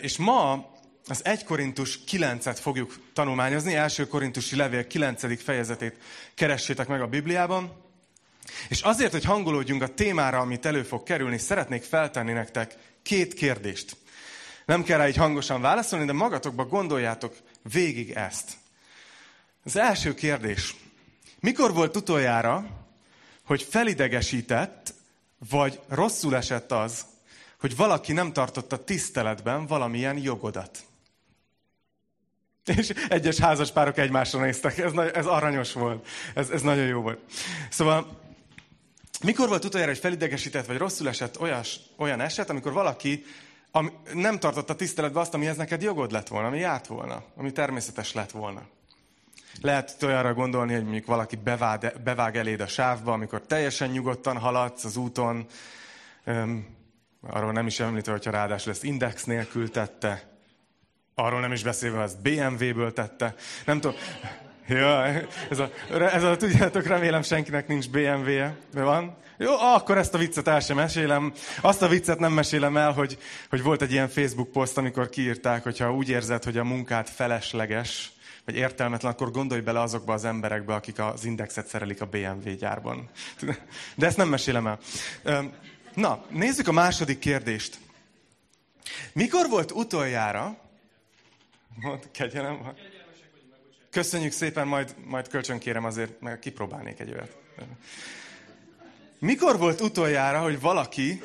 És ma az 1 Korintus 9-et fogjuk tanulmányozni, első Korintusi levél 9. fejezetét keressétek meg a Bibliában. És azért, hogy hangolódjunk a témára, amit elő fog kerülni, szeretnék feltenni nektek két kérdést. Nem kell rá így hangosan válaszolni, de magatokba gondoljátok végig ezt. Az első kérdés. Mikor volt utoljára, hogy felidegesített, vagy rosszul esett az, hogy valaki nem tartotta tiszteletben valamilyen jogodat? És egyes házaspárok egymásra néztek. Ez, ez aranyos volt. Ez, ez nagyon jó volt. Szóval, mikor volt utoljára, hogy felidegesített, vagy rosszul esett olyas, olyan eset, amikor valaki ami nem tartotta tiszteletbe azt, amihez neked jogod lett volna, ami járt volna, ami természetes lett volna. Lehet olyanra gondolni, hogy mondjuk valaki bevág, bevág eléd a sávba, amikor teljesen nyugodtan haladsz az úton, arról nem is említve, hogyha ráadásul ezt index nélkül tette, arról nem is beszélve, ezt BMW-ből tette. Nem tudom, ja, ez a, ez a, tudjátok, remélem senkinek nincs BMW-je, de van. Jó, akkor ezt a viccet el sem mesélem. Azt a viccet nem mesélem el, hogy, hogy volt egy ilyen Facebook poszt, amikor kiírták, hogyha úgy érzed, hogy a munkát felesleges, vagy értelmetlen, akkor gondolj bele azokba az emberekbe, akik az indexet szerelik a BMW gyárban. De ezt nem mesélem el. Na, nézzük a második kérdést. Mikor volt utoljára... Mond, kegyelem van. Köszönjük szépen, majd, majd kölcsönkérem azért, meg kipróbálnék egy olyat. Mikor volt utoljára, hogy valaki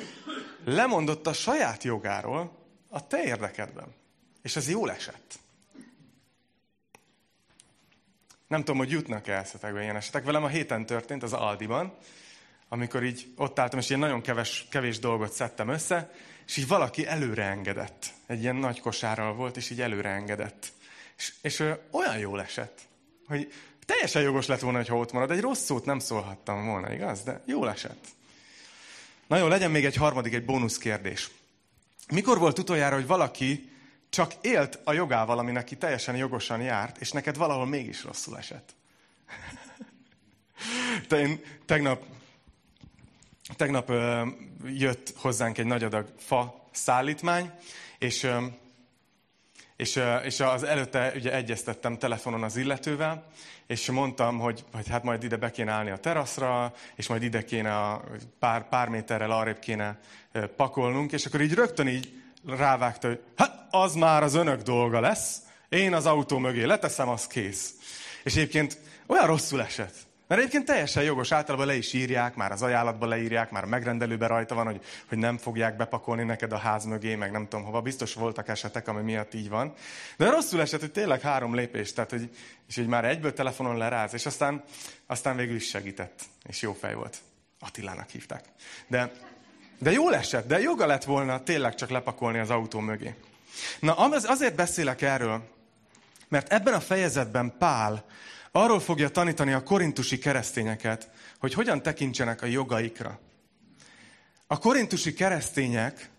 lemondott a saját jogáról a te érdekedben? És ez jól esett. Nem tudom, hogy jutnak-e eszetekbe ilyen esetek. Velem a héten történt az Aldiban, amikor így ott álltam, és ilyen nagyon keves, kevés dolgot szedtem össze, és így valaki előre engedett. Egy ilyen nagy kosárral volt, és így előre engedett. És, és olyan jól esett, hogy teljesen jogos lett volna, ha ott marad. Egy rossz szót nem szólhattam volna, igaz? De jól esett. Na jó, legyen még egy harmadik, egy bónusz kérdés. Mikor volt utoljára, hogy valaki csak élt a jogával, ami neki teljesen jogosan járt, és neked valahol mégis rosszul esett. Te én tegnap, tegnap ö, jött hozzánk egy nagy adag fa szállítmány, és, ö, és, ö, és az előtte ugye egyeztettem telefonon az illetővel, és mondtam, hogy, hogy hát majd ide be kéne állni a teraszra, és majd ide kéne pár, pár méterrel arrébb kéne pakolnunk, és akkor így rögtön így rávágta, hogy hát az már az önök dolga lesz, én az autó mögé leteszem, az kész. És egyébként olyan rosszul esett. Mert egyébként teljesen jogos, általában le is írják, már az ajánlatban leírják, már a megrendelőben rajta van, hogy, hogy nem fogják bepakolni neked a ház mögé, meg nem tudom hova. Biztos voltak esetek, ami miatt így van. De rosszul esett, hogy tényleg három lépés, tehát, hogy, és hogy már egyből telefonon leráz, és aztán, aztán végül is segített, és jó fej volt. Attilának hívták. De de jól esett, de joga lett volna tényleg csak lepakolni az autó mögé. Na, azért beszélek erről, mert ebben a fejezetben Pál arról fogja tanítani a korintusi keresztényeket, hogy hogyan tekintsenek a jogaikra. A korintusi keresztények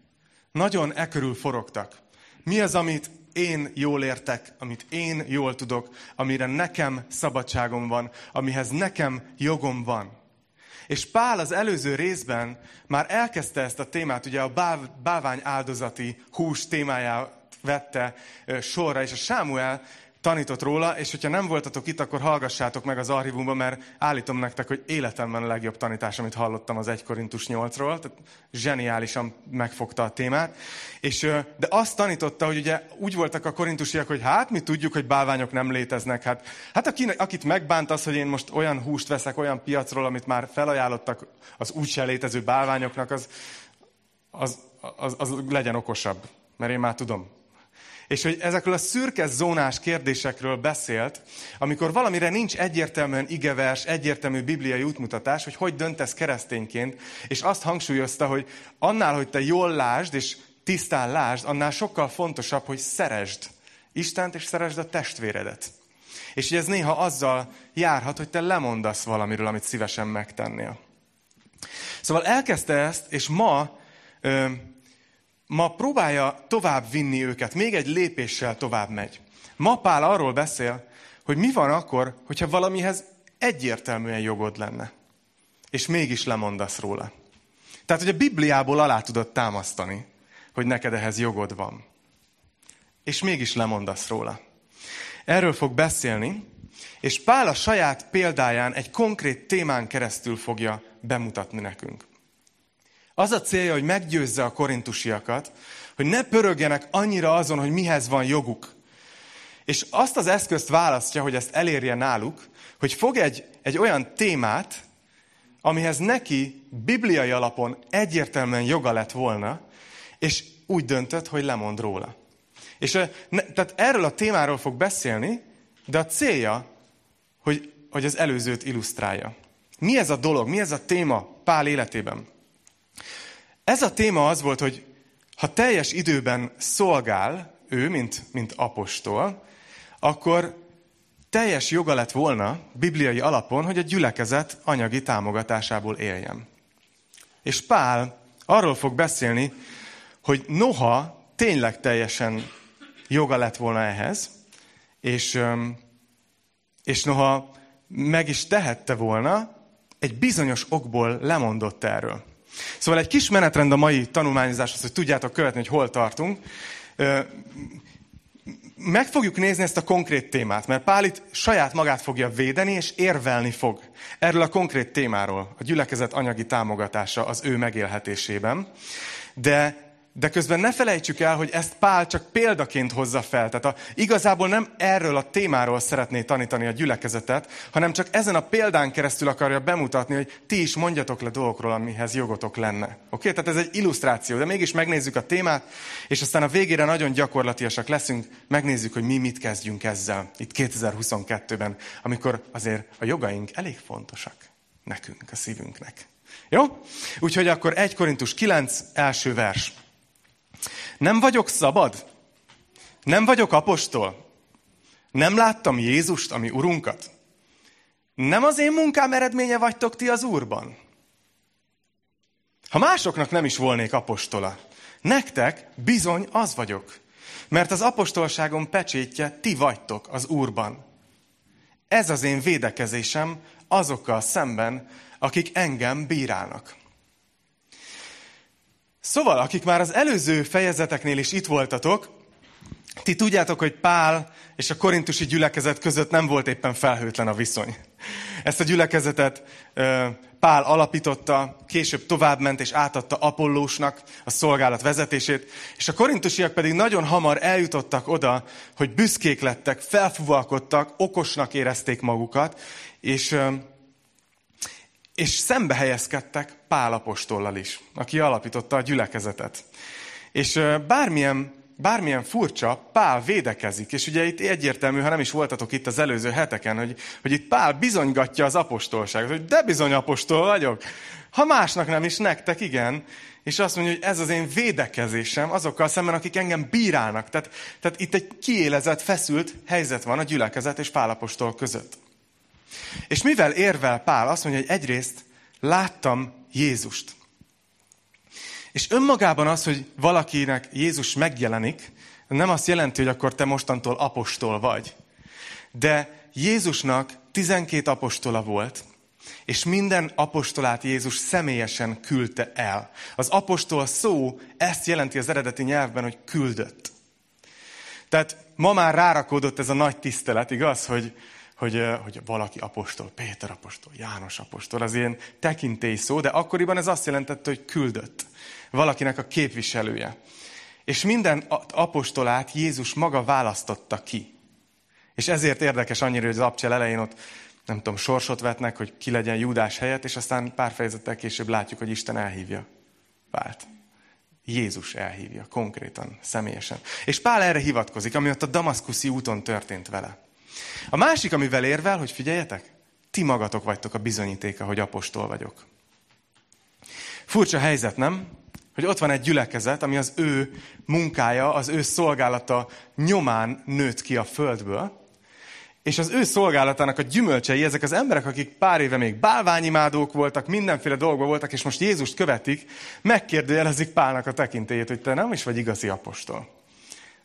nagyon e körül forogtak. Mi az, amit én jól értek, amit én jól tudok, amire nekem szabadságom van, amihez nekem jogom van. És Pál az előző részben már elkezdte ezt a témát, ugye a bávány áldozati hús témáját vette sorra, és a Sámuel tanított róla, és hogyha nem voltatok itt, akkor hallgassátok meg az archívumban, mert állítom nektek, hogy életemben a legjobb tanítás, amit hallottam az 1 Korintus 8-ról, tehát zseniálisan megfogta a témát. És, de azt tanította, hogy ugye úgy voltak a korintusiak, hogy hát mi tudjuk, hogy bálványok nem léteznek. Hát, hát akinek, akit megbánt az, hogy én most olyan húst veszek olyan piacról, amit már felajánlottak az úgyse létező bálványoknak, az, az, az, az legyen okosabb. Mert én már tudom, és hogy ezekről a szürke zónás kérdésekről beszélt, amikor valamire nincs egyértelműen igevers, egyértelmű bibliai útmutatás, hogy hogy döntesz keresztényként, és azt hangsúlyozta, hogy annál, hogy te jól lásd, és tisztán lásd, annál sokkal fontosabb, hogy szeresd Istent, és szeresd a testvéredet. És hogy ez néha azzal járhat, hogy te lemondasz valamiről, amit szívesen megtennél. Szóval elkezdte ezt, és ma ma próbálja tovább vinni őket, még egy lépéssel tovább megy. Ma Pál arról beszél, hogy mi van akkor, hogyha valamihez egyértelműen jogod lenne, és mégis lemondasz róla. Tehát, hogy a Bibliából alá tudod támasztani, hogy neked ehhez jogod van. és mégis lemondasz róla. Erről fog beszélni, és Pál a saját példáján egy konkrét témán keresztül fogja bemutatni nekünk. Az a célja, hogy meggyőzze a korintusiakat, hogy ne pörögjenek annyira azon, hogy mihez van joguk. És azt az eszközt választja, hogy ezt elérje náluk, hogy fog egy, egy olyan témát, amihez neki bibliai alapon egyértelműen joga lett volna, és úgy döntött, hogy lemond róla. És ne, tehát erről a témáról fog beszélni, de a célja, hogy, hogy az előzőt illusztrálja. Mi ez a dolog, mi ez a téma Pál életében? Ez a téma az volt, hogy ha teljes időben szolgál ő, mint, mint apostol, akkor teljes joga lett volna bibliai alapon, hogy a gyülekezet anyagi támogatásából éljen. És Pál arról fog beszélni, hogy noha tényleg teljesen joga lett volna ehhez, és, és noha meg is tehette volna, egy bizonyos okból lemondott erről. Szóval egy kis menetrend a mai tanulmányozáshoz, hogy tudjátok követni, hogy hol tartunk. Meg fogjuk nézni ezt a konkrét témát, mert Pál itt saját magát fogja védeni, és érvelni fog erről a konkrét témáról, a gyülekezet anyagi támogatása az ő megélhetésében. De de közben ne felejtsük el, hogy ezt Pál csak példaként hozza fel. Tehát a, igazából nem erről a témáról szeretné tanítani a gyülekezetet, hanem csak ezen a példán keresztül akarja bemutatni, hogy ti is mondjatok le dolgokról, amihez jogotok lenne. Oké? Tehát ez egy illusztráció, de mégis megnézzük a témát, és aztán a végére nagyon gyakorlatiasak leszünk, megnézzük, hogy mi mit kezdjünk ezzel itt 2022-ben, amikor azért a jogaink elég fontosak nekünk, a szívünknek. Jó? Úgyhogy akkor 1 Korintus 9, első vers. Nem vagyok szabad? Nem vagyok apostol? Nem láttam Jézust, ami Urunkat? Nem az én munkám eredménye vagytok ti az Úrban? Ha másoknak nem is volnék apostola, nektek bizony az vagyok, mert az apostolságom pecsétje ti vagytok az Úrban. Ez az én védekezésem azokkal szemben, akik engem bírálnak. Szóval, akik már az előző fejezeteknél is itt voltatok, ti tudjátok, hogy Pál és a korintusi gyülekezet között nem volt éppen felhőtlen a viszony. Ezt a gyülekezetet Pál alapította, később továbbment és átadta Apollósnak a szolgálat vezetését, és a korintusiak pedig nagyon hamar eljutottak oda, hogy büszkék lettek, felfuvalkodtak, okosnak érezték magukat, és és szembe helyezkedtek Pál apostollal is, aki alapította a gyülekezetet. És bármilyen, bármilyen furcsa, Pál védekezik. És ugye itt egyértelmű, ha nem is voltatok itt az előző heteken, hogy, hogy itt Pál bizonygatja az apostolságot, hogy de bizony apostol vagyok. Ha másnak nem is, nektek igen. És azt mondja, hogy ez az én védekezésem azokkal szemben, akik engem bírálnak. Tehát, tehát itt egy kiélezett, feszült helyzet van a gyülekezet és Pál apostol között. És mivel érvel Pál, azt mondja, hogy egyrészt láttam Jézust. És önmagában az, hogy valakinek Jézus megjelenik, nem azt jelenti, hogy akkor te mostantól apostol vagy. De Jézusnak 12 apostola volt, és minden apostolát Jézus személyesen küldte el. Az apostol szó ezt jelenti az eredeti nyelvben, hogy küldött. Tehát ma már rárakódott ez a nagy tisztelet, igaz, hogy, hogy, hogy valaki apostol, Péter apostol, János apostol, az ilyen tekintély szó, de akkoriban ez azt jelentette, hogy küldött. Valakinek a képviselője. És minden apostolát Jézus maga választotta ki. És ezért érdekes annyira, hogy az abcsel elején ott, nem tudom, sorsot vetnek, hogy ki legyen Júdás helyett, és aztán pár fejezettel később látjuk, hogy Isten elhívja Pált. Jézus elhívja, konkrétan, személyesen. És Pál erre hivatkozik, ami ott a damaszkuszi úton történt vele. A másik, amivel érvel, hogy figyeljetek, ti magatok vagytok a bizonyítéka, hogy apostol vagyok. Furcsa helyzet, nem? Hogy ott van egy gyülekezet, ami az ő munkája, az ő szolgálata nyomán nőtt ki a földből, és az ő szolgálatának a gyümölcsei, ezek az emberek, akik pár éve még bálványimádók voltak, mindenféle dolgok voltak, és most Jézust követik, megkérdőjelezik Pálnak a tekintélyét, hogy te nem is vagy igazi apostol.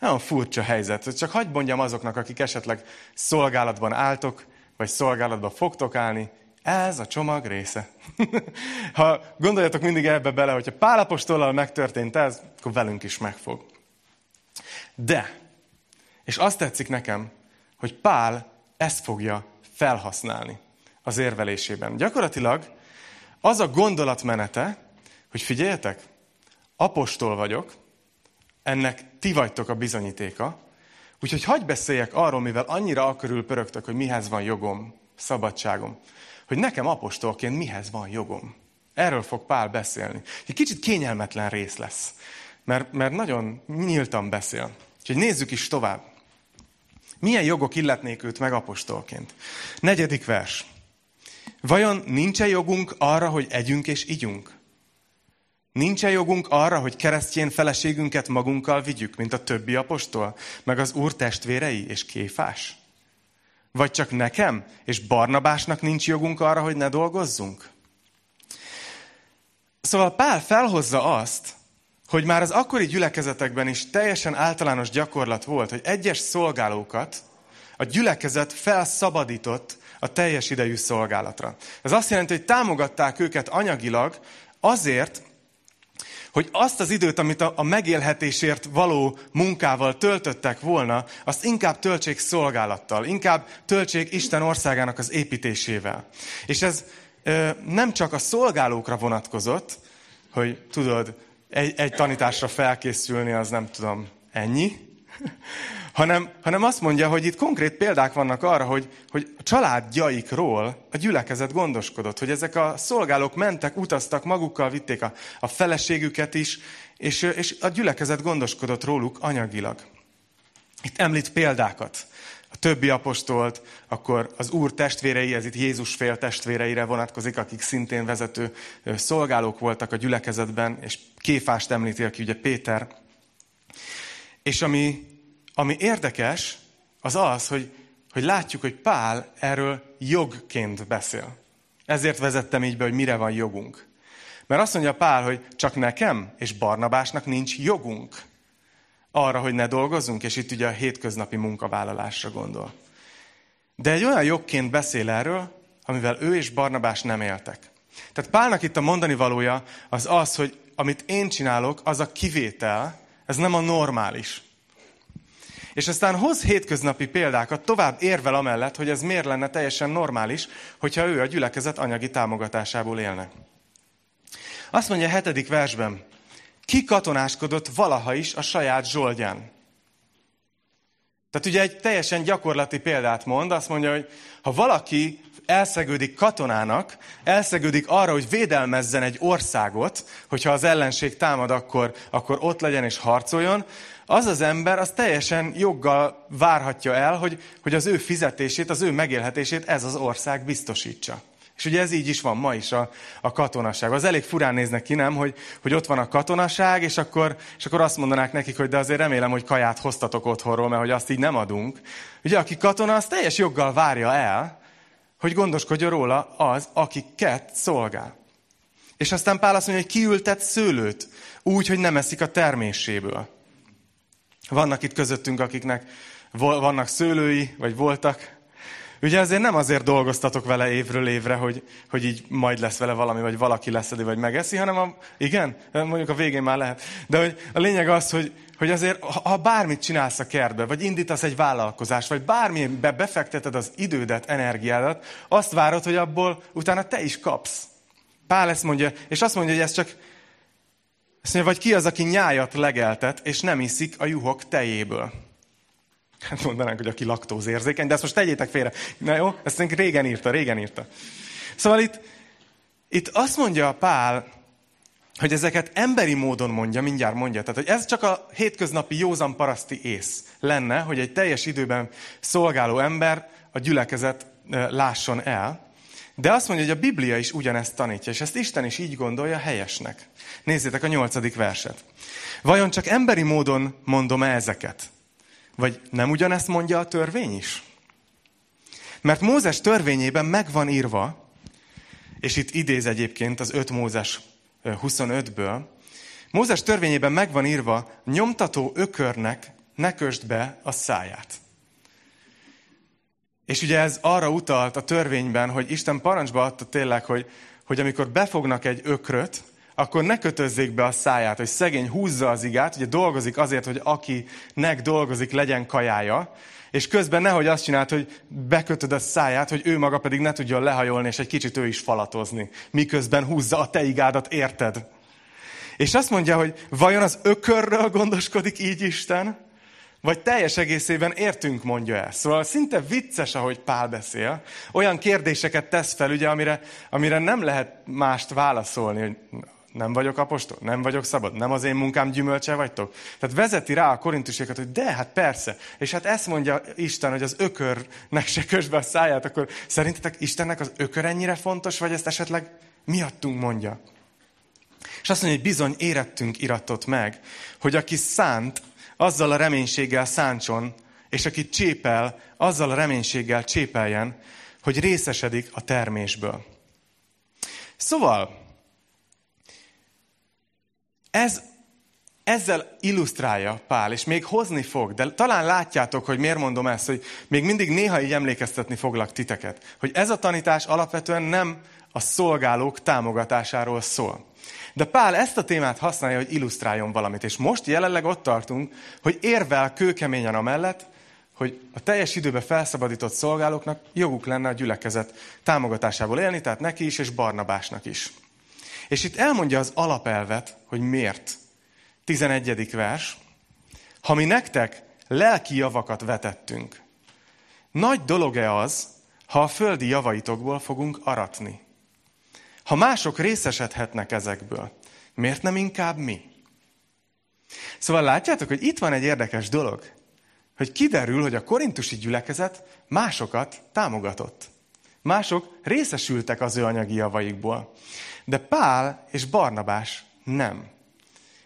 Nagyon furcsa helyzet. Csak hagyd mondjam azoknak, akik esetleg szolgálatban álltok, vagy szolgálatban fogtok állni, ez a csomag része. ha gondoljatok mindig ebbe bele, hogyha Pál apostollal megtörtént ez, akkor velünk is megfog. De És azt tetszik nekem, hogy Pál ezt fogja felhasználni az érvelésében. Gyakorlatilag az a gondolatmenete, hogy figyeljetek, apostol vagyok, ennek ti vagytok a bizonyítéka, úgyhogy hagyj beszéljek arról, mivel annyira akörül pörögtök, hogy mihez van jogom, szabadságom, hogy nekem apostolként mihez van jogom. Erről fog Pál beszélni. Egy kicsit kényelmetlen rész lesz, mert, mert nagyon nyíltan beszél. Úgyhogy nézzük is tovább. Milyen jogok illetnék őt meg apostolként? Negyedik vers. Vajon nincs-e jogunk arra, hogy együnk és igyunk? Nincs-e jogunk arra, hogy keresztjén feleségünket magunkkal vigyük, mint a többi apostol, meg az úr testvérei és kéfás? Vagy csak nekem és Barnabásnak nincs jogunk arra, hogy ne dolgozzunk? Szóval Pál felhozza azt, hogy már az akkori gyülekezetekben is teljesen általános gyakorlat volt, hogy egyes szolgálókat a gyülekezet felszabadított a teljes idejű szolgálatra. Ez azt jelenti, hogy támogatták őket anyagilag azért, hogy azt az időt, amit a, megélhetésért való munkával töltöttek volna, azt inkább töltsék szolgálattal, inkább töltsék Isten országának az építésével. És ez ö, nem csak a szolgálókra vonatkozott, hogy tudod, egy, egy tanításra felkészülni, az nem tudom, ennyi, hanem, hanem azt mondja, hogy itt konkrét példák vannak arra, hogy, hogy a családjaikról a gyülekezet gondoskodott, hogy ezek a szolgálók mentek, utaztak, magukkal vitték a, a feleségüket is, és, és a gyülekezet gondoskodott róluk anyagilag. Itt említ példákat. A többi apostolt, akkor az Úr testvérei, ez itt Jézus fél testvéreire vonatkozik, akik szintén vezető szolgálók voltak a gyülekezetben, és Kéfást említi, aki ugye Péter. És ami ami érdekes, az az, hogy, hogy látjuk, hogy Pál erről jogként beszél. Ezért vezettem így be, hogy mire van jogunk. Mert azt mondja Pál, hogy csak nekem és Barnabásnak nincs jogunk arra, hogy ne dolgozzunk, és itt ugye a hétköznapi munkavállalásra gondol. De egy olyan jogként beszél erről, amivel ő és Barnabás nem éltek. Tehát Pálnak itt a mondani valója az az, hogy amit én csinálok, az a kivétel, ez nem a normális. És aztán hoz hétköznapi példákat, tovább érvel amellett, hogy ez miért lenne teljesen normális, hogyha ő a gyülekezet anyagi támogatásából élne. Azt mondja a hetedik versben, ki katonáskodott valaha is a saját zsoldján. Tehát ugye egy teljesen gyakorlati példát mond, azt mondja, hogy ha valaki elszegődik katonának, elszegődik arra, hogy védelmezzen egy országot, hogyha az ellenség támad, akkor, akkor ott legyen és harcoljon, az az ember az teljesen joggal várhatja el, hogy, hogy az ő fizetését, az ő megélhetését ez az ország biztosítsa. És ugye ez így is van ma is a, a katonaság. Az elég furán néznek ki, nem, hogy, hogy ott van a katonaság, és akkor, és akkor azt mondanák nekik, hogy de azért remélem, hogy kaját hoztatok otthonról, mert hogy azt így nem adunk. Ugye aki katona, az teljes joggal várja el, hogy gondoskodja róla az, akiket szolgál. És aztán Pál azt mondja, hogy kiültet szőlőt, úgy, hogy nem eszik a terméséből. Vannak itt közöttünk, akiknek vannak szőlői, vagy voltak. Ugye azért nem azért dolgoztatok vele évről évre, hogy, hogy így majd lesz vele valami, vagy valaki leszedi, vagy megeszi, hanem a, igen, mondjuk a végén már lehet. De hogy a lényeg az, hogy, hogy azért, ha bármit csinálsz a kertbe, vagy indítasz egy vállalkozást, vagy bármibe befekteted az idődet, energiádat, azt várod, hogy abból utána te is kapsz. Pál ezt mondja, és azt mondja, hogy ez csak azt mondja, vagy ki az, aki nyájat legeltet, és nem iszik a juhok tejéből. Hát mondanánk, hogy aki laktózérzékeny, de ezt most tegyétek félre. Na jó, ezt régen írta, régen írta. Szóval itt, itt azt mondja Pál, hogy ezeket emberi módon mondja, mindjárt mondja. Tehát, hogy ez csak a hétköznapi józan paraszti ész lenne, hogy egy teljes időben szolgáló ember a gyülekezet lásson el. De azt mondja, hogy a Biblia is ugyanezt tanítja, és ezt Isten is így gondolja helyesnek. Nézzétek a nyolcadik verset. Vajon csak emberi módon mondom-e ezeket? Vagy nem ugyanezt mondja a törvény is? Mert Mózes törvényében megvan írva, és itt idéz egyébként az 5 Mózes 25-ből, Mózes törvényében megvan írva, nyomtató ökörnek ne kösd be a száját. És ugye ez arra utalt a törvényben, hogy Isten parancsba adta tényleg, hogy, hogy amikor befognak egy ökröt, akkor ne kötözzék be a száját, hogy szegény húzza az igát, ugye dolgozik azért, hogy akinek dolgozik, legyen kajája, és közben nehogy azt csináld, hogy bekötöd a száját, hogy ő maga pedig ne tudjon lehajolni, és egy kicsit ő is falatozni, miközben húzza a te igádat, érted? És azt mondja, hogy vajon az ökörről gondoskodik így Isten? Vagy teljes egészében értünk, mondja ezt. Szóval szinte vicces, ahogy Pál beszél. Olyan kérdéseket tesz fel, ugye, amire, amire nem lehet mást válaszolni, hogy nem vagyok apostol, nem vagyok szabad, nem az én munkám gyümölcse vagytok. Tehát vezeti rá a korintusékat, hogy de, hát persze. És hát ezt mondja Isten, hogy az ökörnek se kösbe a száját, akkor szerintetek Istennek az ökör ennyire fontos, vagy ezt esetleg miattunk mondja? És azt mondja, hogy bizony érettünk iratot meg, hogy aki szánt, azzal a reménységgel szántson, és aki csépel, azzal a reménységgel csépeljen, hogy részesedik a termésből. Szóval, ez, ezzel illusztrálja Pál, és még hozni fog, de talán látjátok, hogy miért mondom ezt, hogy még mindig néha így emlékeztetni foglak titeket, hogy ez a tanítás alapvetően nem a szolgálók támogatásáról szól. De Pál ezt a témát használja, hogy illusztráljon valamit. És most jelenleg ott tartunk, hogy érvel kőkeményen amellett, hogy a teljes időben felszabadított szolgálóknak joguk lenne a gyülekezet támogatásából élni, tehát neki is és Barnabásnak is. És itt elmondja az alapelvet, hogy miért. 11. vers. Ha mi nektek lelki javakat vetettünk, nagy dolog-e az, ha a földi javaitokból fogunk aratni? Ha mások részesedhetnek ezekből, miért nem inkább mi? Szóval látjátok, hogy itt van egy érdekes dolog, hogy kiderül, hogy a korintusi gyülekezet másokat támogatott. Mások részesültek az ő anyagi javaikból. De Pál és Barnabás nem.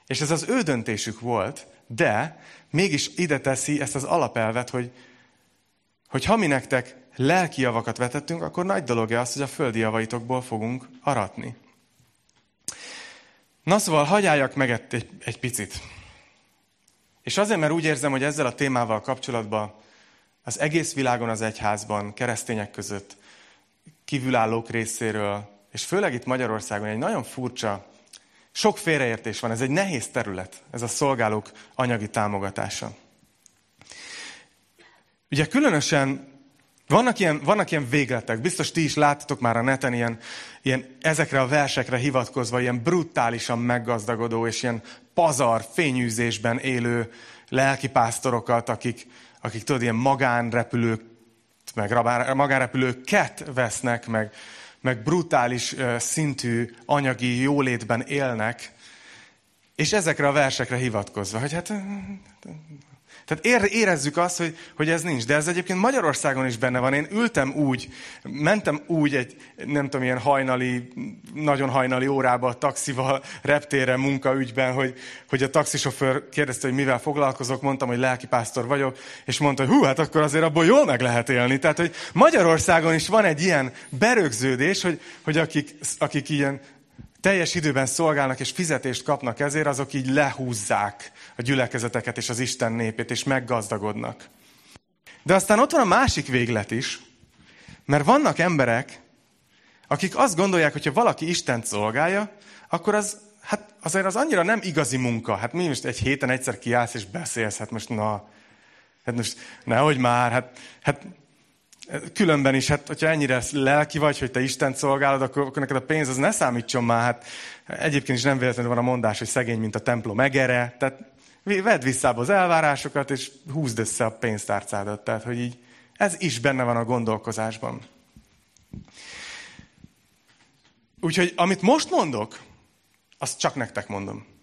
És ez az ő döntésük volt, de mégis ide teszi ezt az alapelvet, hogy, hogy ha mi nektek lelki javakat vetettünk, akkor nagy dolog az, hogy a földi javaitokból fogunk aratni. Na szóval, hagyjáljak meg egy, egy picit. És azért, mert úgy érzem, hogy ezzel a témával kapcsolatban az egész világon az egyházban, keresztények között, kívülállók részéről, és főleg itt Magyarországon egy nagyon furcsa, sok félreértés van, ez egy nehéz terület, ez a szolgálók anyagi támogatása. Ugye különösen vannak ilyen, vannak ilyen végletek, biztos ti is láttatok már a neten ilyen, ilyen ezekre a versekre hivatkozva, ilyen brutálisan meggazdagodó és ilyen pazar, fényűzésben élő lelkipásztorokat, akik, akik tudod, ilyen magánrepülők, meg magánrepülőket vesznek, meg, meg brutális szintű anyagi jólétben élnek, és ezekre a versekre hivatkozva, hogy hát tehát érezzük azt, hogy, hogy ez nincs. De ez egyébként Magyarországon is benne van. Én ültem úgy, mentem úgy egy, nem tudom, ilyen hajnali, nagyon hajnali órába a taxival, reptére, munkaügyben, hogy, hogy a taxisofőr kérdezte, hogy mivel foglalkozok, mondtam, hogy lelkipásztor vagyok, és mondta, hogy hú, hát akkor azért abból jól meg lehet élni. Tehát, hogy Magyarországon is van egy ilyen berögződés, hogy, hogy akik, akik ilyen teljes időben szolgálnak és fizetést kapnak ezért, azok így lehúzzák a gyülekezeteket és az Isten népét, és meggazdagodnak. De aztán ott van a másik véglet is, mert vannak emberek, akik azt gondolják, hogy ha valaki Istent szolgálja, akkor az, hát azért az annyira nem igazi munka. Hát mi most egy héten egyszer kiállsz és beszélsz, hát most na, hát most nehogy már, hát, hát Különben is, hát, hogyha ennyire lelki vagy, hogy te Isten szolgálod, akkor, akkor neked a pénz az ne számítson már. Hát, egyébként is nem véletlenül van a mondás, hogy szegény, mint a templom egere. Tehát vedd vissza az elvárásokat, és húzd össze a pénztárcádat. Tehát, hogy így ez is benne van a gondolkozásban. Úgyhogy amit most mondok, azt csak nektek mondom.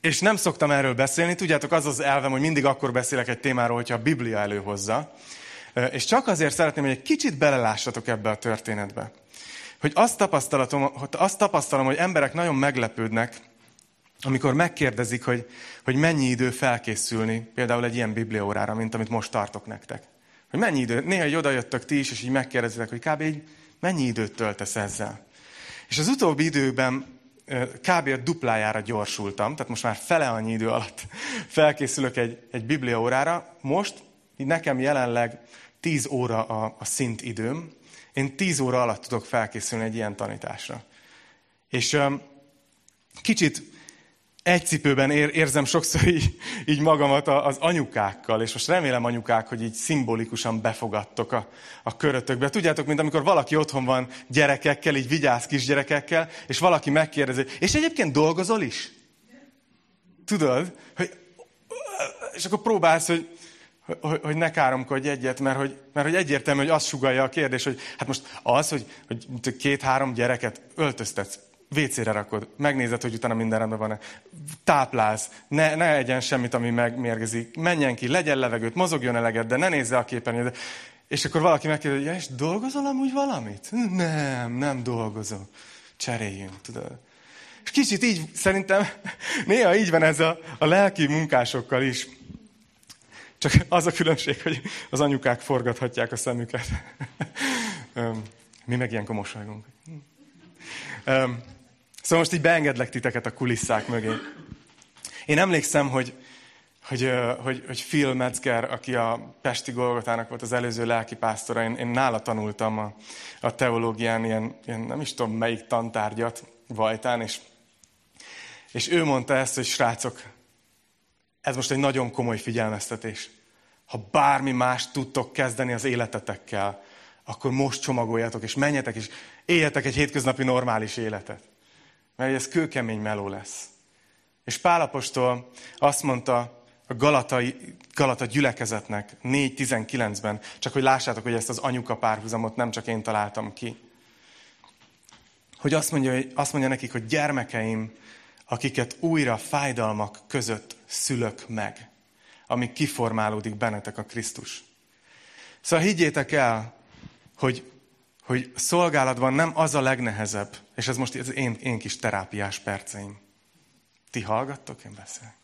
És nem szoktam erről beszélni, tudjátok, az az elvem, hogy mindig akkor beszélek egy témáról, hogyha a Biblia előhozza. És csak azért szeretném, hogy egy kicsit belelássatok ebbe a történetbe. Hogy azt, tapasztalatom, azt tapasztalom, hogy emberek nagyon meglepődnek, amikor megkérdezik, hogy, hogy mennyi idő felkészülni például egy ilyen bibliaórára, mint amit most tartok nektek. Hogy mennyi idő, néha egy odajöttök ti is, és így megkérdezitek, hogy kb. így mennyi időt töltesz ezzel. És az utóbbi időben kb. a duplájára gyorsultam, tehát most már fele annyi idő alatt felkészülök egy, egy bibliaórára. Most nekem jelenleg 10 óra a, a szint időm. Én 10 óra alatt tudok felkészülni egy ilyen tanításra. És um, kicsit egy cipőben ér, érzem sokszor így, így magamat az anyukákkal, és most remélem anyukák, hogy így szimbolikusan befogadtok a, a körötökbe. Tudjátok, mint amikor valaki otthon van gyerekekkel, így vigyáz kisgyerekekkel, és valaki megkérdezi, és egyébként dolgozol is? Tudod, hogy, és akkor próbálsz, hogy, hogy, hogy ne káromkodj egyet, mert hogy, mert hogy egyértelmű, hogy azt sugalja a kérdés, hogy hát most az, hogy, hogy két-három gyereket öltöztetsz, WC-re rakod, megnézed, hogy utána minden rendben van-e. Táplálsz, ne, ne egyen semmit, ami megmérgezik. Menjen ki, legyen levegőt, mozogjon eleget, de ne nézze a képernyőt. És akkor valaki megkérdezi, ja, és dolgozol amúgy valamit? Nem, nem dolgozom. Cseréljünk, tudod. És kicsit így, szerintem néha így van ez a, a lelki munkásokkal is. Csak az a különbség, hogy az anyukák forgathatják a szemüket. Mi meg ilyenkor mosolygunk. Szóval most így beengedlek titeket a kulisszák mögé. Én emlékszem, hogy, hogy, hogy, hogy Phil Metzger, aki a Pesti Golgotának volt az előző lelkipásztora, én, én nála tanultam a, a teológián ilyen, ilyen, nem is tudom melyik tantárgyat Vajtán, és, és ő mondta ezt, hogy srácok, ez most egy nagyon komoly figyelmeztetés. Ha bármi más tudtok kezdeni az életetekkel, akkor most csomagoljatok, és menjetek, és éljetek egy hétköznapi normális életet mert ez kőkemény meló lesz. És Pálapostól azt mondta a Galatai, Galata gyülekezetnek 4.19-ben, csak hogy lássátok, hogy ezt az anyuka párhuzamot nem csak én találtam ki, hogy azt mondja, hogy azt mondja nekik, hogy gyermekeim, akiket újra fájdalmak között szülök meg, amíg kiformálódik bennetek a Krisztus. Szóval higgyétek el, hogy hogy szolgálatban nem az a legnehezebb, és ez most az én, én kis terápiás perceim. Ti hallgattok, én beszélek.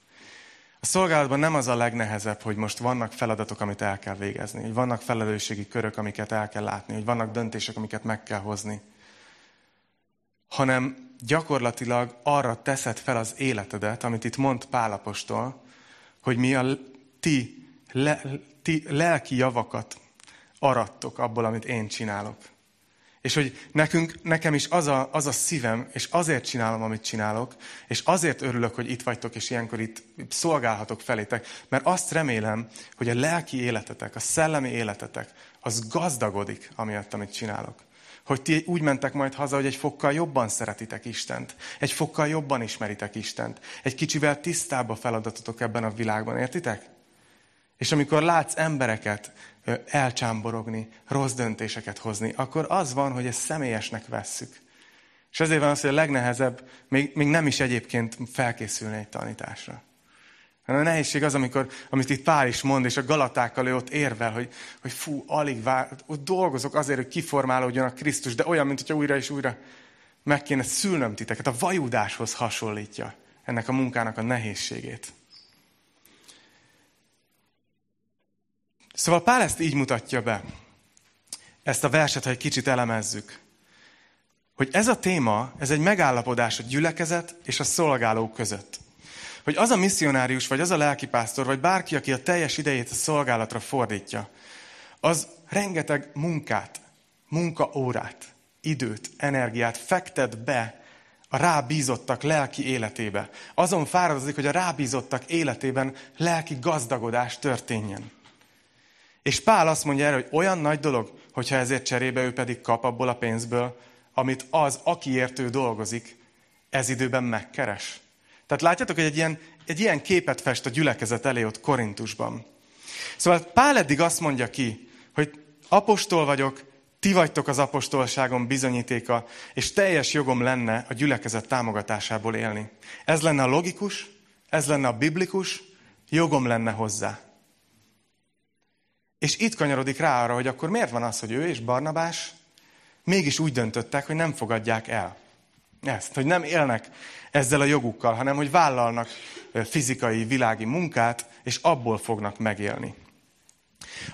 A szolgálatban nem az a legnehezebb, hogy most vannak feladatok, amit el kell végezni, hogy vannak felelősségi körök, amiket el kell látni, hogy vannak döntések, amiket meg kell hozni, hanem gyakorlatilag arra teszed fel az életedet, amit itt mond Pálapostól, hogy mi a ti, le, ti lelki javakat arattok abból, amit én csinálok. És hogy nekünk, nekem is az a, az a szívem, és azért csinálom, amit csinálok, és azért örülök, hogy itt vagytok, és ilyenkor itt szolgálhatok felétek, mert azt remélem, hogy a lelki életetek, a szellemi életetek, az gazdagodik, amiatt, amit csinálok. Hogy ti úgy mentek majd haza, hogy egy fokkal jobban szeretitek Istent. Egy fokkal jobban ismeritek Istent. Egy kicsivel tisztább a feladatotok ebben a világban, értitek? És amikor látsz embereket, elcsámborogni, rossz döntéseket hozni, akkor az van, hogy ezt személyesnek vesszük. És ezért van az, hogy a legnehezebb még, még nem is egyébként felkészülni egy tanításra. A nehézség az, amikor, amit itt Pál is mond, és a galatákkal ő ott érvel, hogy, hogy fú, alig vár, ott dolgozok azért, hogy kiformálódjon a Krisztus, de olyan, mint hogyha újra és újra meg kéne szülnöm titeket. A vajudáshoz hasonlítja ennek a munkának a nehézségét. Szóval Pál ezt így mutatja be. Ezt a verset, ha egy kicsit elemezzük. Hogy ez a téma, ez egy megállapodás a gyülekezet és a szolgálók között. Hogy az a misszionárius, vagy az a lelkipásztor, vagy bárki, aki a teljes idejét a szolgálatra fordítja, az rengeteg munkát, munkaórát, időt, energiát fektet be a rábízottak lelki életébe. Azon fáradozik, hogy a rábízottak életében lelki gazdagodás történjen. És Pál azt mondja erre, hogy olyan nagy dolog, hogyha ezért cserébe ő pedig kap abból a pénzből, amit az, akiért ő dolgozik, ez időben megkeres. Tehát látjátok, hogy egy ilyen, egy ilyen képet fest a gyülekezet elé ott Korintusban. Szóval Pál eddig azt mondja ki, hogy apostol vagyok, ti vagytok az apostolságon bizonyítéka, és teljes jogom lenne a gyülekezet támogatásából élni. Ez lenne a logikus, ez lenne a biblikus, jogom lenne hozzá. És itt kanyarodik rá arra, hogy akkor miért van az, hogy ő és Barnabás mégis úgy döntöttek, hogy nem fogadják el ezt, hogy nem élnek ezzel a jogukkal, hanem hogy vállalnak fizikai, világi munkát, és abból fognak megélni.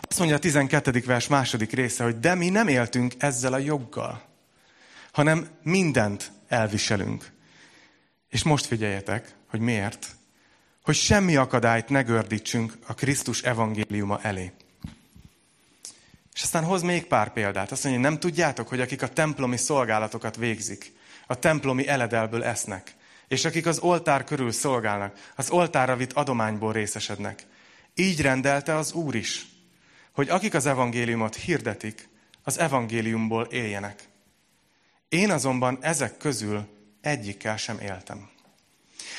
Azt mondja a 12. vers második része, hogy de mi nem éltünk ezzel a joggal, hanem mindent elviselünk. És most figyeljetek, hogy miért. Hogy semmi akadályt ne gördítsünk a Krisztus evangéliuma elé. És aztán hoz még pár példát. Azt mondja, nem tudjátok, hogy akik a templomi szolgálatokat végzik, a templomi eledelből esznek, és akik az oltár körül szolgálnak, az oltára vitt adományból részesednek. Így rendelte az Úr is, hogy akik az evangéliumot hirdetik, az evangéliumból éljenek. Én azonban ezek közül egyikkel sem éltem.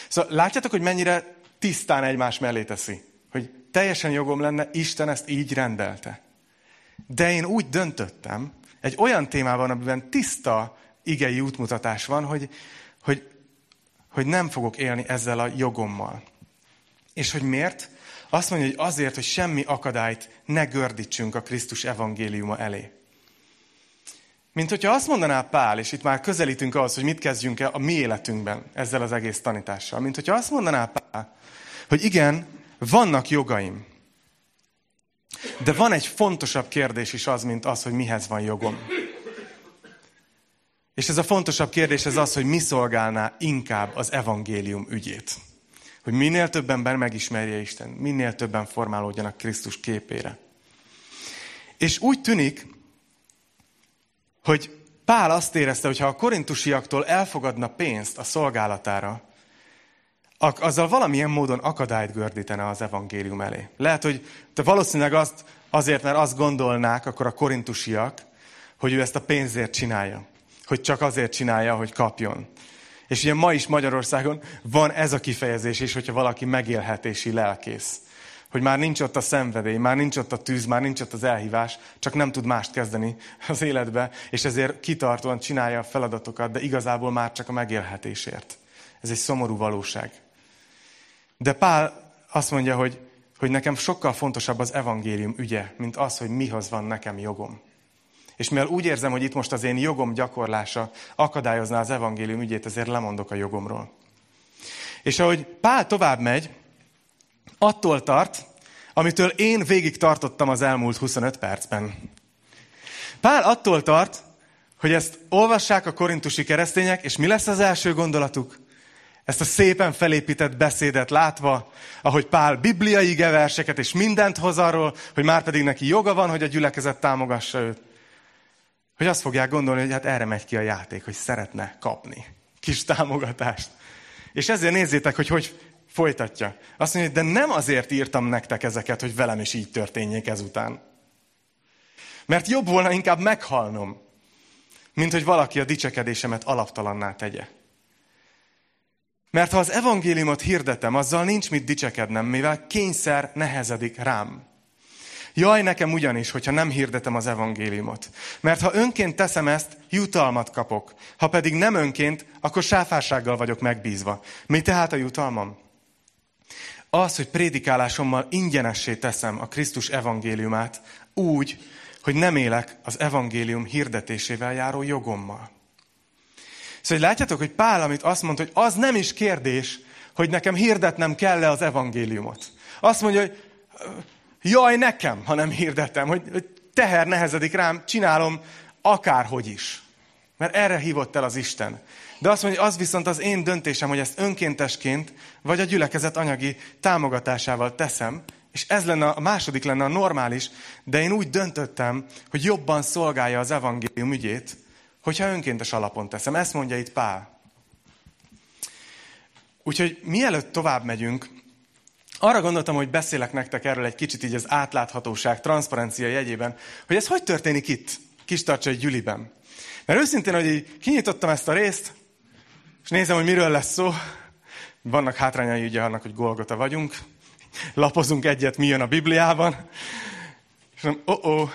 Szóval látjátok, hogy mennyire tisztán egymás mellé teszi. Hogy teljesen jogom lenne, Isten ezt így rendelte. De én úgy döntöttem, egy olyan témában, amiben tiszta igei útmutatás van, hogy, hogy, hogy nem fogok élni ezzel a jogommal. És hogy miért? Azt mondja, hogy azért, hogy semmi akadályt ne gördítsünk a Krisztus evangéliuma elé. Mint hogyha azt mondaná Pál, és itt már közelítünk ahhoz, hogy mit kezdjünk el a mi életünkben ezzel az egész tanítással. Mint hogyha azt mondaná Pál, hogy igen, vannak jogaim. De van egy fontosabb kérdés is az, mint az, hogy mihez van jogom. És ez a fontosabb kérdés ez az, hogy mi szolgálná inkább az evangélium ügyét. Hogy minél több ember megismerje Isten, minél többen formálódjanak Krisztus képére. És úgy tűnik, hogy Pál azt érezte, hogy ha a korintusiaktól elfogadna pénzt a szolgálatára, azzal valamilyen módon akadályt gördítene az evangélium elé. Lehet, hogy te valószínűleg azt, azért, mert azt gondolnák akkor a korintusiak, hogy ő ezt a pénzért csinálja. Hogy csak azért csinálja, hogy kapjon. És ugye ma is Magyarországon van ez a kifejezés is, hogyha valaki megélhetési lelkész. Hogy már nincs ott a szenvedély, már nincs ott a tűz, már nincs ott az elhívás, csak nem tud mást kezdeni az életbe, és ezért kitartóan csinálja a feladatokat, de igazából már csak a megélhetésért. Ez egy szomorú valóság. De Pál azt mondja, hogy, hogy nekem sokkal fontosabb az evangélium ügye, mint az, hogy mihoz van nekem jogom. És mivel úgy érzem, hogy itt most az én jogom gyakorlása akadályozná az evangélium ügyét, ezért lemondok a jogomról. És ahogy Pál tovább megy, attól tart, amitől én végig tartottam az elmúlt 25 percben. Pál attól tart, hogy ezt olvassák a korintusi keresztények, és mi lesz az első gondolatuk? Ezt a szépen felépített beszédet látva, ahogy Pál bibliai verseket és mindent hoz arról, hogy már pedig neki joga van, hogy a gyülekezet támogassa őt. Hogy azt fogják gondolni, hogy hát erre megy ki a játék, hogy szeretne kapni kis támogatást. És ezért nézzétek, hogy hogy folytatja. Azt mondja, de nem azért írtam nektek ezeket, hogy velem is így történjék ezután. Mert jobb volna inkább meghalnom, mint hogy valaki a dicsekedésemet alaptalanná tegye. Mert ha az evangéliumot hirdetem, azzal nincs mit dicsekednem, mivel kényszer nehezedik rám. Jaj nekem ugyanis, hogyha nem hirdetem az evangéliumot. Mert ha önként teszem ezt, jutalmat kapok. Ha pedig nem önként, akkor sáfársággal vagyok megbízva. Mi tehát a jutalmam? Az, hogy prédikálásommal ingyenessé teszem a Krisztus evangéliumát úgy, hogy nem élek az evangélium hirdetésével járó jogommal. Szóval látjátok, hogy Pál, amit azt mondta, hogy az nem is kérdés, hogy nekem hirdetnem kell-e az evangéliumot. Azt mondja, hogy jaj nekem, ha nem hirdetem, hogy, hogy teher nehezedik rám, csinálom akárhogy is. Mert erre hívott el az Isten. De azt mondja, hogy az viszont az én döntésem, hogy ezt önkéntesként, vagy a gyülekezet anyagi támogatásával teszem, és ez lenne a második lenne a normális, de én úgy döntöttem, hogy jobban szolgálja az evangélium ügyét, hogyha önkéntes alapon teszem. Ezt mondja itt Pál. Úgyhogy mielőtt tovább megyünk, arra gondoltam, hogy beszélek nektek erről egy kicsit így az átláthatóság, transzparencia jegyében, hogy ez hogy történik itt, kis egy gyüliben. Mert őszintén, hogy így kinyitottam ezt a részt, és nézem, hogy miről lesz szó. Vannak hátrányai ugye annak, hogy Golgota vagyunk. Lapozunk egyet, mi jön a Bibliában. És mondom, oh, oh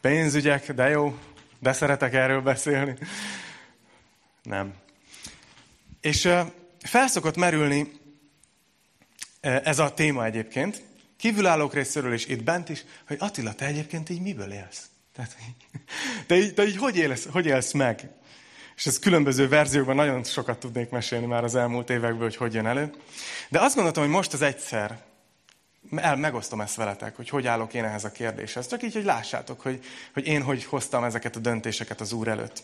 pénzügyek, de jó, de szeretek erről beszélni. Nem. És felszokott merülni ez a téma egyébként, kívülállók részéről és itt bent is, hogy Attila, te egyébként így miből élsz? Tehát, te, így, te így hogy élsz, hogy élsz meg? És ez különböző verziókban nagyon sokat tudnék mesélni már az elmúlt évekből, hogy hogy jön elő. De azt gondoltam, hogy most az egyszer el, megosztom ezt veletek, hogy hogy állok én ehhez a kérdéshez. Csak így, hogy lássátok, hogy, hogy én hogy hoztam ezeket a döntéseket az Úr előtt.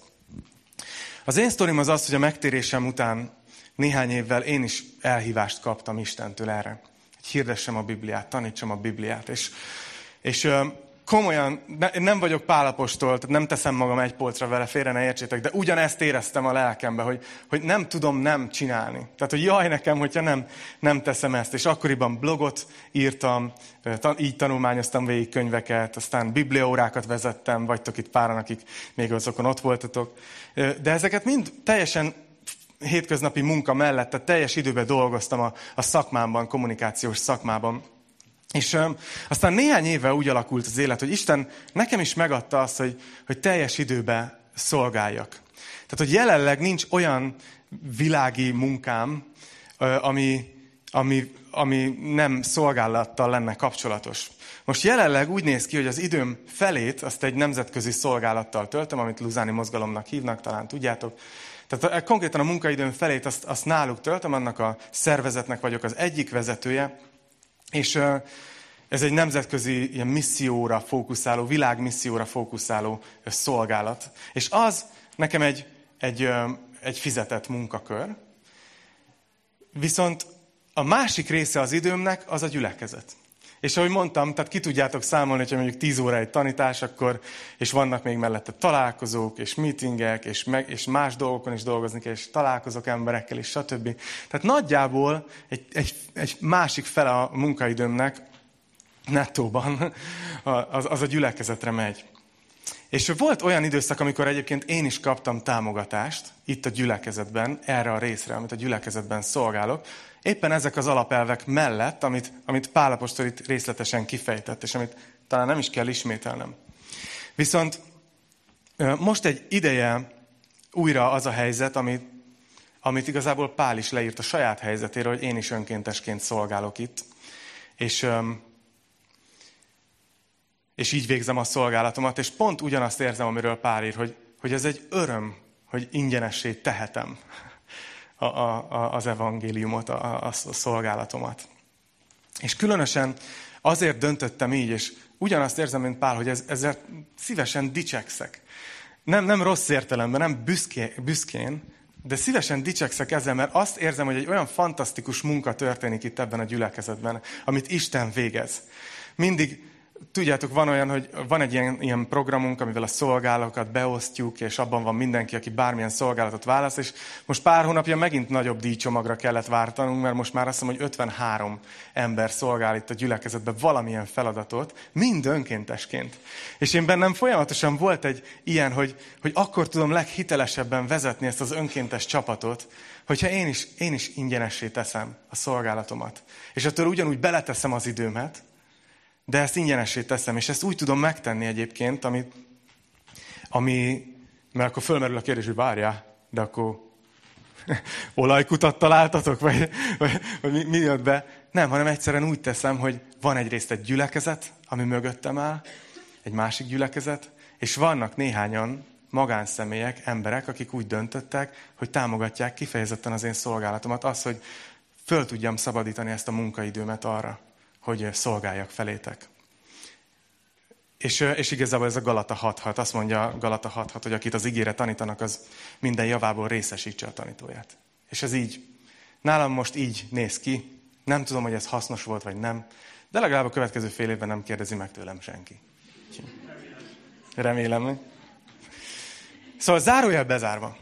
Az én sztorim az az, hogy a megtérésem után néhány évvel én is elhívást kaptam Istentől erre. Hogy hirdessem a Bibliát, tanítsam a Bibliát. És, és komolyan, ne, nem vagyok pálapostól, tehát nem teszem magam egy polcra vele, félre ne értsétek, de ugyanezt éreztem a lelkembe, hogy, hogy nem tudom nem csinálni. Tehát, hogy jaj nekem, hogyha nem, nem teszem ezt. És akkoriban blogot írtam, így tanulmányoztam végig könyveket, aztán bibliaórákat vezettem, vagytok itt páran, akik még azokon ott voltatok. De ezeket mind teljesen hétköznapi munka mellett, tehát teljes időben dolgoztam a, a szakmámban, kommunikációs szakmában. És ö, aztán néhány éve úgy alakult az élet, hogy Isten nekem is megadta azt, hogy, hogy teljes időben szolgáljak. Tehát, hogy jelenleg nincs olyan világi munkám, ami, ami, ami nem szolgálattal lenne kapcsolatos. Most jelenleg úgy néz ki, hogy az időm felét azt egy nemzetközi szolgálattal töltöm, amit Luzáni mozgalomnak hívnak, talán tudjátok. Tehát konkrétan a munkaidőm felét azt, azt náluk töltöm, annak a szervezetnek vagyok az egyik vezetője, és ez egy nemzetközi ilyen misszióra fókuszáló, világmisszióra fókuszáló szolgálat. És az nekem egy, egy, egy fizetett munkakör. Viszont a másik része az időmnek az a gyülekezet. És ahogy mondtam, tehát ki tudjátok számolni, hogyha mondjuk 10 óra egy tanítás, akkor, és vannak még mellette találkozók, és meetingek, és, meg, és más dolgokon is dolgozni kell, és találkozok emberekkel, és stb. Tehát nagyjából egy, egy, egy másik fele a munkaidőmnek nettóban az, az a gyülekezetre megy. És volt olyan időszak, amikor egyébként én is kaptam támogatást itt a gyülekezetben, erre a részre, amit a gyülekezetben szolgálok, éppen ezek az alapelvek mellett, amit, amit Pálapostól itt részletesen kifejtett, és amit talán nem is kell ismételnem. Viszont most egy ideje újra az a helyzet, amit, amit igazából Pál is leírt a saját helyzetéről, hogy én is önkéntesként szolgálok itt. És, és így végzem a szolgálatomat, és pont ugyanazt érzem, amiről Pál ír, hogy, hogy ez egy öröm, hogy ingyenessé tehetem a, a, az evangéliumot, a, a, a szolgálatomat. És különösen azért döntöttem így, és ugyanazt érzem, mint Pál, hogy ez, ezzel szívesen dicsekszek. Nem, nem rossz értelemben, nem büszké, büszkén, de szívesen dicsekszek ezzel, mert azt érzem, hogy egy olyan fantasztikus munka történik itt ebben a gyülekezetben, amit Isten végez. Mindig Tudjátok, van olyan, hogy van egy ilyen, ilyen programunk, amivel a szolgálatokat beosztjuk, és abban van mindenki, aki bármilyen szolgálatot választ, és most pár hónapja megint nagyobb díjcsomagra kellett vártanunk, mert most már azt mondom, hogy 53 ember szolgál itt a gyülekezetben valamilyen feladatot, mind önkéntesként. És én bennem folyamatosan volt egy ilyen, hogy, hogy akkor tudom leghitelesebben vezetni ezt az önkéntes csapatot, hogyha én is, én is ingyenessé teszem a szolgálatomat. És attól ugyanúgy beleteszem az időmet, de ezt ingyenesé teszem, és ezt úgy tudom megtenni egyébként, ami, ami mert akkor fölmerül a kérdés, hogy várjál, de akkor olajkutat találtatok, vagy, vagy, vagy mi, mi jött be? Nem, hanem egyszerűen úgy teszem, hogy van egyrészt egy gyülekezet, ami mögöttem áll, egy másik gyülekezet, és vannak néhányan magánszemélyek, emberek, akik úgy döntöttek, hogy támogatják kifejezetten az én szolgálatomat, az, hogy föl tudjam szabadítani ezt a munkaidőmet arra, hogy szolgáljak felétek. És, és igazából ez a Galata 6.6, azt mondja Galata 6.6, hogy akit az ígére tanítanak, az minden javából részesítse a tanítóját. És ez így, nálam most így néz ki, nem tudom, hogy ez hasznos volt, vagy nem, de legalább a következő fél évben nem kérdezi meg tőlem senki. Remélem. Szóval zárójel bezárva.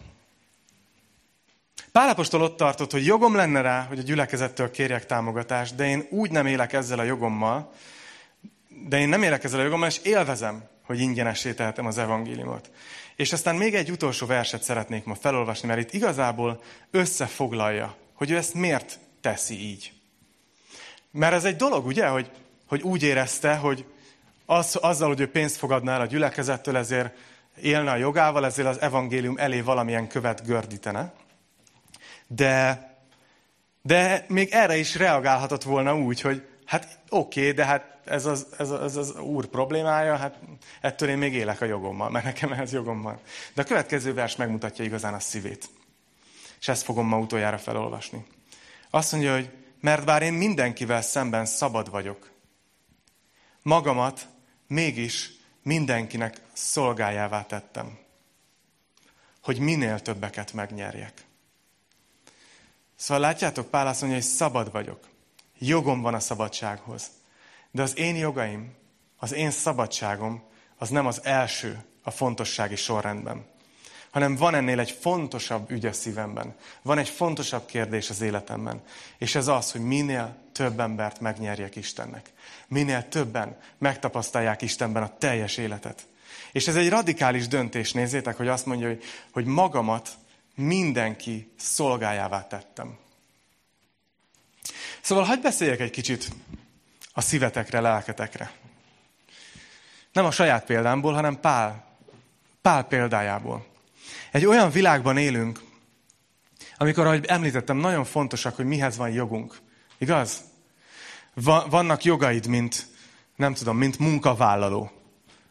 Pálapostól ott tartott, hogy jogom lenne rá, hogy a gyülekezettől kérjek támogatást, de én úgy nem élek ezzel a jogommal, de én nem élek ezzel a jogommal, és élvezem, hogy ingyenessé tehetem az evangéliumot. És aztán még egy utolsó verset szeretnék ma felolvasni, mert itt igazából összefoglalja, hogy ő ezt miért teszi így. Mert ez egy dolog, ugye, hogy, hogy úgy érezte, hogy az, azzal, hogy ő pénzt fogadna el a gyülekezettől, ezért élne a jogával, ezért az evangélium elé valamilyen követ gördítene. De, de még erre is reagálhatott volna úgy, hogy hát oké, okay, de hát ez az, ez, az, ez az úr problémája, hát ettől én még élek a jogommal, mert nekem ez jogom van. De a következő vers megmutatja igazán a szívét. És ezt fogom ma utoljára felolvasni. Azt mondja, hogy mert bár én mindenkivel szemben szabad vagyok, magamat mégis mindenkinek szolgájává tettem, hogy minél többeket megnyerjek. Szóval látjátok, Pál azt mondja, hogy szabad vagyok. Jogom van a szabadsághoz. De az én jogaim, az én szabadságom, az nem az első a fontossági sorrendben, hanem van ennél egy fontosabb ügy a szívemben. Van egy fontosabb kérdés az életemben. És ez az, hogy minél több embert megnyerjek Istennek. Minél többen megtapasztalják Istenben a teljes életet. És ez egy radikális döntés, nézzétek, hogy azt mondja, hogy, hogy magamat mindenki szolgájává tettem. Szóval hagyd beszéljek egy kicsit a szívetekre, lelketekre. Nem a saját példámból, hanem Pál, Pál példájából. Egy olyan világban élünk, amikor, ahogy említettem, nagyon fontosak, hogy mihez van jogunk. Igaz? Vannak jogaid, mint, nem tudom, mint munkavállaló.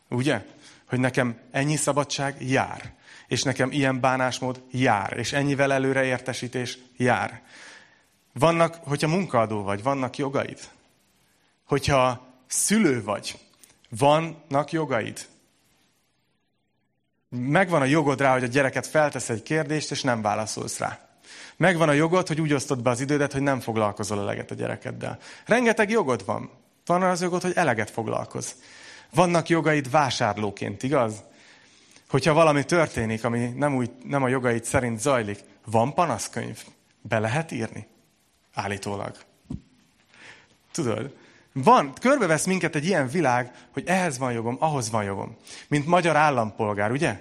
Ugye? Hogy nekem ennyi szabadság jár. És nekem ilyen bánásmód jár. És ennyivel előre értesítés jár. Vannak, hogyha munkaadó vagy, vannak jogaid. Hogyha szülő vagy, vannak jogaid. Megvan a jogod rá, hogy a gyereket feltesz egy kérdést, és nem válaszolsz rá. Megvan a jogod, hogy úgy osztod be az idődet, hogy nem foglalkozol eleget a gyerekeddel. Rengeteg jogod van. Van az jogod, hogy eleget foglalkoz. Vannak jogaid vásárlóként, igaz? Hogyha valami történik, ami nem, úgy, nem a jogaid szerint zajlik, van panaszkönyv? Be lehet írni? Állítólag. Tudod? Van, körbevesz minket egy ilyen világ, hogy ehhez van jogom, ahhoz van jogom. Mint magyar állampolgár, ugye?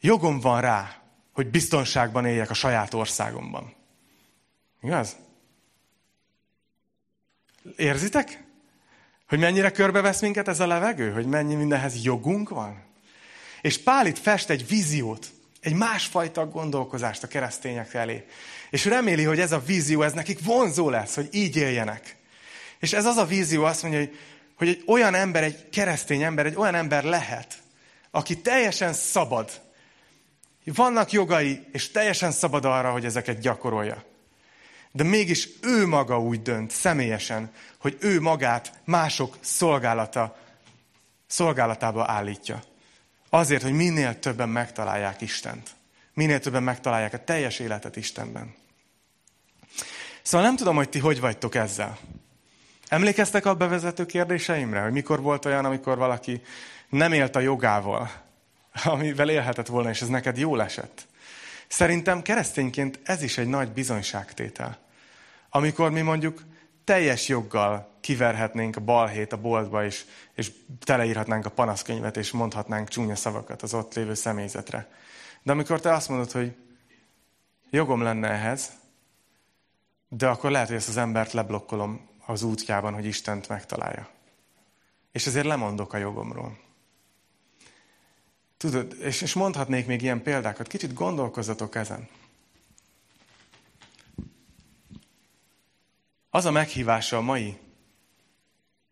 Jogom van rá, hogy biztonságban éljek a saját országomban. Igaz? Érzitek? Hogy mennyire körbevesz minket ez a levegő? Hogy mennyi mindenhez jogunk van? És Pál itt fest egy víziót, egy másfajta gondolkozást a keresztények elé. És reméli, hogy ez a vízió, ez nekik vonzó lesz, hogy így éljenek. És ez az a vízió, azt mondja, hogy, hogy egy olyan ember, egy keresztény ember, egy olyan ember lehet, aki teljesen szabad. Vannak jogai, és teljesen szabad arra, hogy ezeket gyakorolja. De mégis ő maga úgy dönt személyesen, hogy ő magát mások szolgálata, szolgálatába állítja. Azért, hogy minél többen megtalálják Istent. Minél többen megtalálják a teljes életet Istenben. Szóval nem tudom, hogy ti hogy vagytok ezzel. Emlékeztek a bevezető kérdéseimre, hogy mikor volt olyan, amikor valaki nem élt a jogával, amivel élhetett volna, és ez neked jól esett? Szerintem keresztényként ez is egy nagy bizonyságtétel. Amikor mi mondjuk teljes joggal kiverhetnénk a balhét a boltba, és, és teleírhatnánk a panaszkönyvet, és mondhatnánk csúnya szavakat az ott lévő személyzetre. De amikor te azt mondod, hogy jogom lenne ehhez, de akkor lehet, hogy ezt az embert leblokkolom az útjában, hogy Istent megtalálja. És ezért lemondok a jogomról. Tudod, és, és mondhatnék még ilyen példákat. Kicsit gondolkozzatok ezen. Az a meghívása a mai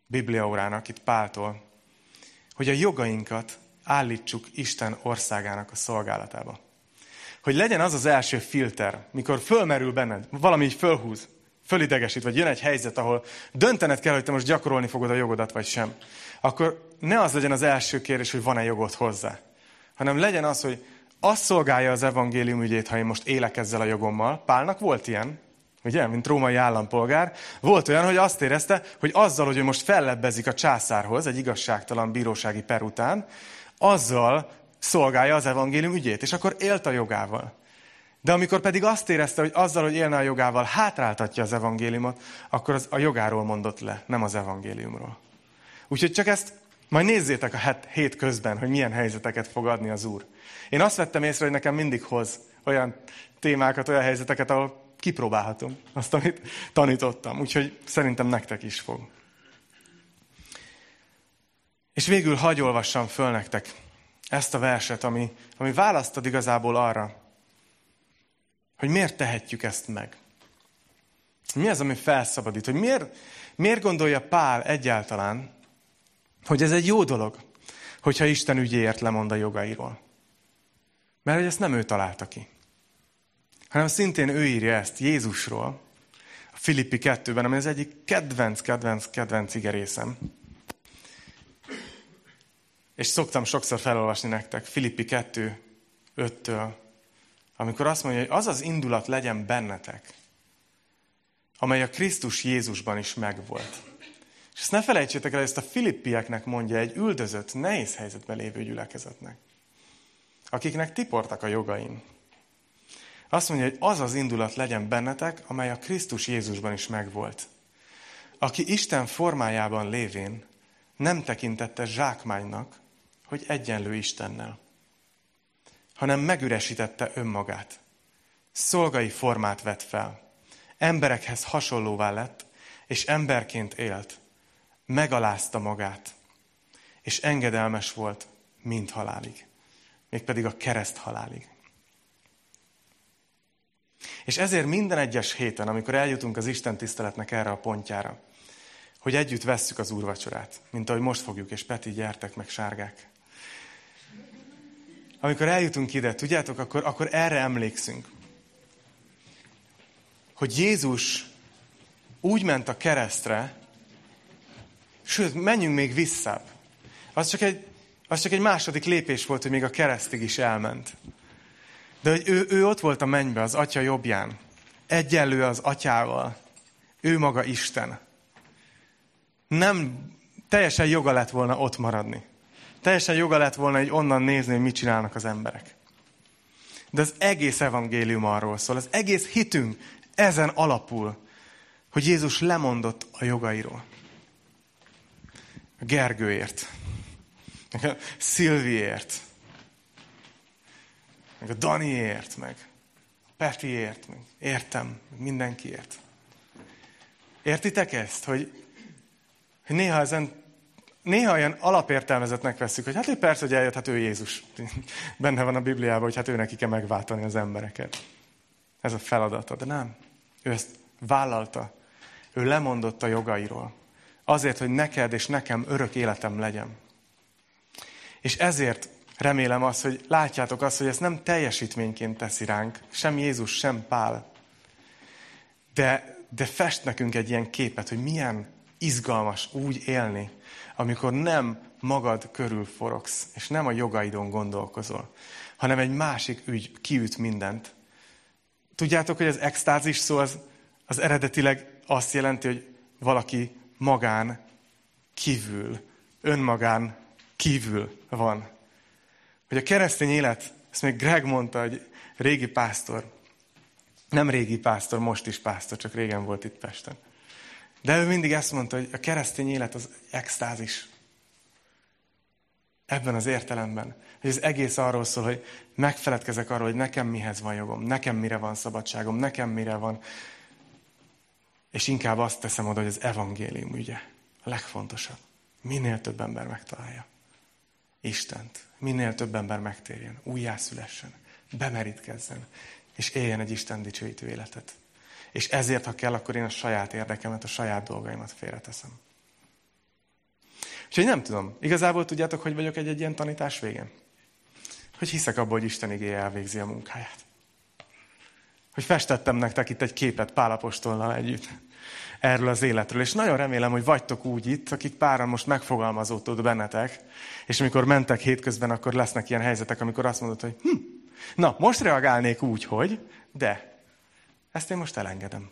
Bibliaórának itt Páltól, hogy a jogainkat állítsuk Isten országának a szolgálatába. Hogy legyen az az első filter, mikor fölmerül benned, valami így fölhúz, fölidegesít, vagy jön egy helyzet, ahol döntened kell, hogy te most gyakorolni fogod a jogodat, vagy sem, akkor ne az legyen az első kérdés, hogy van-e jogod hozzá, hanem legyen az, hogy azt szolgálja az evangélium ügyét, ha én most élek ezzel a jogommal. Pálnak volt ilyen, ugye, mint római állampolgár. Volt olyan, hogy azt érezte, hogy azzal, hogy ő most fellebbezik a császárhoz egy igazságtalan bírósági per után, azzal szolgálja az evangélium ügyét, és akkor élt a jogával. De amikor pedig azt érezte, hogy azzal, hogy élne a jogával, hátráltatja az evangéliumot, akkor az a jogáról mondott le, nem az evangéliumról. Úgyhogy csak ezt majd nézzétek a hét közben, hogy milyen helyzeteket fog adni az Úr. Én azt vettem észre, hogy nekem mindig hoz olyan témákat, olyan helyzeteket, ahol kipróbálhatom azt, amit tanítottam. Úgyhogy szerintem nektek is fog. És végül hagy olvassam föl nektek ezt a verset, ami, ami választad igazából arra, hogy miért tehetjük ezt meg. Mi az, ami felszabadít? Hogy miért, miért gondolja Pál egyáltalán, hogy ez egy jó dolog, hogyha Isten ügyéért lemond a jogairól. Mert hogy ezt nem ő találta ki. Hanem szintén ő írja ezt Jézusról, a Filippi 2-ben, ami az egyik kedvenc, kedvenc, kedvenc igerészem. És szoktam sokszor felolvasni nektek Filippi 2, 5-től amikor azt mondja, hogy az az indulat legyen bennetek, amely a Krisztus Jézusban is megvolt. És ezt ne felejtsétek el, ezt a filippieknek mondja egy üldözött, nehéz helyzetben lévő gyülekezetnek, akiknek tiportak a jogain. Azt mondja, hogy az az indulat legyen bennetek, amely a Krisztus Jézusban is megvolt. Aki Isten formájában lévén nem tekintette zsákmánynak, hogy egyenlő Istennel, hanem megüresítette önmagát. Szolgai formát vett fel. Emberekhez hasonlóvá lett, és emberként élt. Megalázta magát, és engedelmes volt mind halálig. Mégpedig a kereszt halálig. És ezért minden egyes héten, amikor eljutunk az Isten tiszteletnek erre a pontjára, hogy együtt vesszük az úrvacsorát, mint ahogy most fogjuk, és Peti, gyertek meg, sárgák. Amikor eljutunk ide, tudjátok, akkor, akkor erre emlékszünk. Hogy Jézus úgy ment a keresztre, sőt, menjünk még visszább. Az csak egy, az csak egy második lépés volt, hogy még a keresztig is elment. De hogy ő, ő ott volt a mennybe, az atya jobbján. Egyenlő az atyával. Ő maga Isten. Nem teljesen joga lett volna ott maradni. Teljesen joga lett volna egy onnan nézni, hogy mit csinálnak az emberek. De az egész evangélium arról szól, az egész hitünk ezen alapul, hogy Jézus lemondott a jogairól. Gergőért, Szilviért, meg a Daniért, meg a Petiért, meg értem, meg mindenkiért. Értitek ezt, hogy, hogy néha ezen néha olyan alapértelmezetnek veszük, hogy hát ő persze, hogy eljött, hát ő Jézus. Benne van a Bibliában, hogy hát ő neki kell megváltani az embereket. Ez a feladata, de nem. Ő ezt vállalta. Ő lemondott a jogairól. Azért, hogy neked és nekem örök életem legyen. És ezért remélem azt, hogy látjátok azt, hogy ezt nem teljesítményként teszi ránk, sem Jézus, sem Pál. De, de fest nekünk egy ilyen képet, hogy milyen izgalmas úgy élni, amikor nem magad körül forogsz, és nem a jogaidon gondolkozol, hanem egy másik ügy kiüt mindent. Tudjátok, hogy az extázis szó az, az eredetileg azt jelenti, hogy valaki magán kívül, önmagán kívül van. Hogy a keresztény élet, ezt még Greg mondta, hogy régi pásztor, nem régi pásztor, most is pásztor, csak régen volt itt Pesten. De ő mindig ezt mondta, hogy a keresztény élet az extázis. Ebben az értelemben. Hogy az egész arról szól, hogy megfeledkezek arról, hogy nekem mihez van jogom, nekem mire van szabadságom, nekem mire van. És inkább azt teszem oda, hogy az evangélium ügye. A legfontosabb. Minél több ember megtalálja. Istent. Minél több ember megtérjen, újjászülessen, bemerítkezzen, és éljen egy Isten dicsőítő életet. És ezért, ha kell, akkor én a saját érdekemet, a saját dolgaimat félreteszem. Úgyhogy nem tudom. Igazából tudjátok, hogy vagyok egy, egy ilyen tanítás végén? Hogy hiszek abban, hogy Isten igéje elvégzi a munkáját. Hogy festettem nektek itt egy képet Pálapostollal együtt erről az életről. És nagyon remélem, hogy vagytok úgy itt, akik páran most megfogalmazódott bennetek, és amikor mentek hétközben, akkor lesznek ilyen helyzetek, amikor azt mondod, hogy hm, na, most reagálnék úgy, hogy, de ezt én most elengedem.